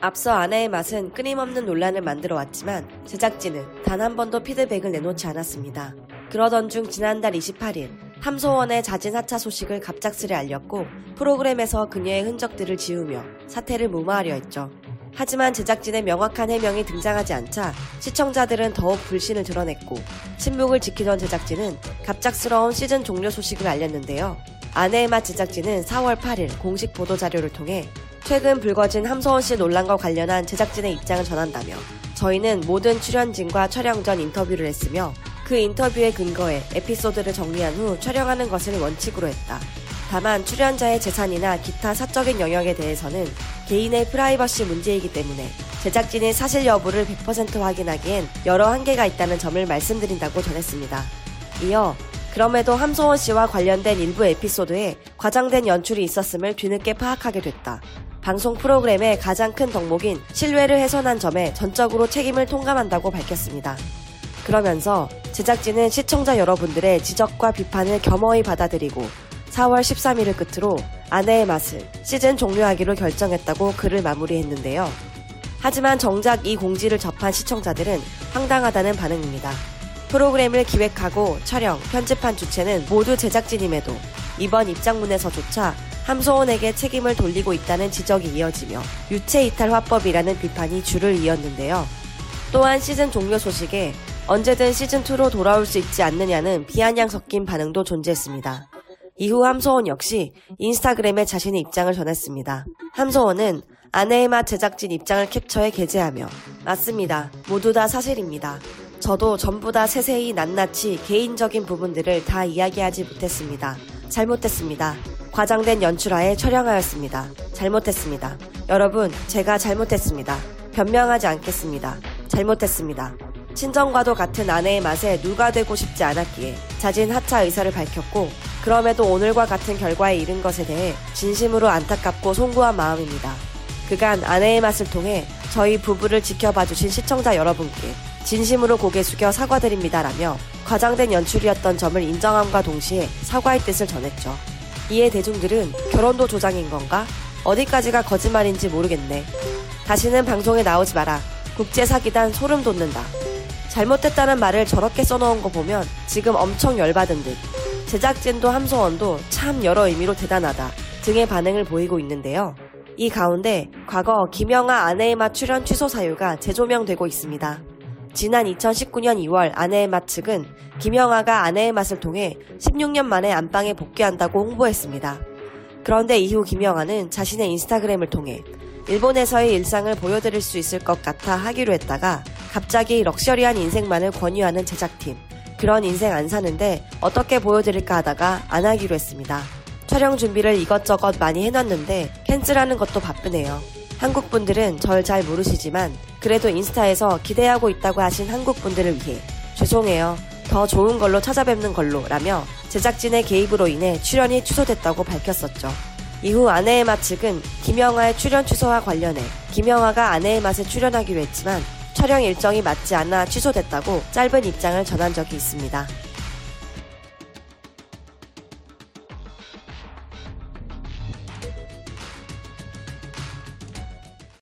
앞서 아내의 맛은 끊임없는 논란을 만들어 왔지만 제작진은 단 한 번도 피드백을 내놓지 않았습니다. 그러던 중 지난달 28일 탐소원의 자진 하차 소식을 갑작스레 알렸고 프로그램에서 그녀의 흔적들을 지우며 사태를 무마하려 했죠. 하지만 제작진의 명확한 해명이 등장하지 않자 시청자들은 더욱 불신을 드러냈고 침묵을 지키던 제작진은 갑작스러운 시즌 종료 소식을 알렸는데요. 아내의 맛 제작진은 4월 8일 공식 보도 자료를 통해 최근 불거진 함소원 씨 논란과 관련한 제작진의 입장을 전한다며 저희는 모든 출연진과 촬영 전 인터뷰를 했으며 그 인터뷰에 근거해 에피소드를 정리한 후 촬영하는 것을 원칙으로 했다. 다만 출연자의 재산이나 기타 사적인 영역에 대해서는 개인의 프라이버시 문제이기 때문에 제작진의 사실 여부를 100% 확인하기엔 여러 한계가 있다는 점을 말씀드린다고 전했습니다. 이어 그럼에도 함소원 씨와 관련된 일부 에피소드에 과장된 연출이 있었음을 뒤늦게 파악하게 됐다. 방송 프로그램의 가장 큰 덕목인 신뢰를 훼손한 점에 전적으로 책임을 통감한다고 밝혔습니다. 그러면서 제작진은 시청자 여러분들의 지적과 비판을 겸허히 받아들이고 4월 13일을 끝으로 아내의 맛을 시즌 종료하기로 결정했다고 글을 마무리했는데요. 하지만 정작 이 공지를 접한 시청자들은 황당하다는 반응입니다. 프로그램을 기획하고 촬영, 편집한 주체는 모두 제작진임에도 이번 입장문에서조차 함소원에게 책임을 돌리고 있다는 지적이 이어지며 유체 이탈 화법이라는 비판이 줄을 이었는데요. 또한 시즌 종료 소식에 언제든 시즌2로 돌아올 수 있지 않느냐는 비아냥 섞인 반응도 존재했습니다. 이후 함소원 역시 인스타그램에 자신의 입장을 전했습니다. 함소원은 맛 제작진 입장을 캡처해 게재하며 맞습니다. 모두 다 사실입니다. 저도 전부 다 세세히 낱낱이 개인적인 부분들을 다 이야기하지 못했습니다. 잘못됐습니다. 과장된 연출하에 촬영하였습니다. 잘못했습니다. 여러분, 제가 잘못했습니다. 변명하지 않겠습니다. 잘못했습니다. 친정과도 같은 아내의 맛에 누가 되고 싶지 않았기에 자진 하차 의사를 밝혔고 그럼에도 오늘과 같은 결과에 이른 것에 대해 진심으로 안타깝고 송구한 마음입니다. 그간 아내의 맛을 통해 저희 부부를 지켜봐 주신 시청자 여러분께 진심으로 고개 숙여 사과드립니다라며 과장된 연출이었던 점을 인정함과 동시에 사과의 뜻을 전했죠. 이에 대중들은 결혼도 조장인 건가? 어디까지가 거짓말인지 모르겠네. 다시는 방송에 나오지 마라. 국제사기단 소름 돋는다. 잘못됐다는 말을 저렇게 써놓은 거 보면 지금 엄청 열받은 듯. 제작진도 함소원도 참 여러 의미로 대단하다 등의 반응을 보이고 있는데요. 이 가운데 과거 김영아 아내의 맛 출연 취소 사유가 재조명되고 있습니다. 지난 2019년 2월 아내의 맛 측은 김영아가 아내의 맛을 통해 16년 만에 안방에 복귀한다고 홍보했습니다. 그런데 이후 김영아는 자신의 인스타그램을 통해 일본에서의 일상을 보여드릴 수 있을 것 같아 하기로 했다가 갑자기 럭셔리한 인생만을 권유하는 제작팀. 그런 인생 안 사는데 어떻게 보여드릴까 하다가 안 하기로 했습니다. 촬영 준비를 이것저것 많이 해놨는데 캔슬하는 것도 바쁘네요. 한국 분들은 절 잘 모르시지만 그래도 인스타에서 기대하고 있다고 하신 한국 분들을 위해 죄송해요. 더 좋은 걸로 찾아뵙는 걸로 라며 제작진의 개입으로 인해 출연이 취소됐다고 밝혔었죠. 이후 아내의 맛 측은 김영하의 출연 취소와 관련해 김영하가 아내의 맛에 출연하기로 했지만 촬영 일정이 맞지 않아 취소됐다고 짧은 입장을 전한 적이 있습니다.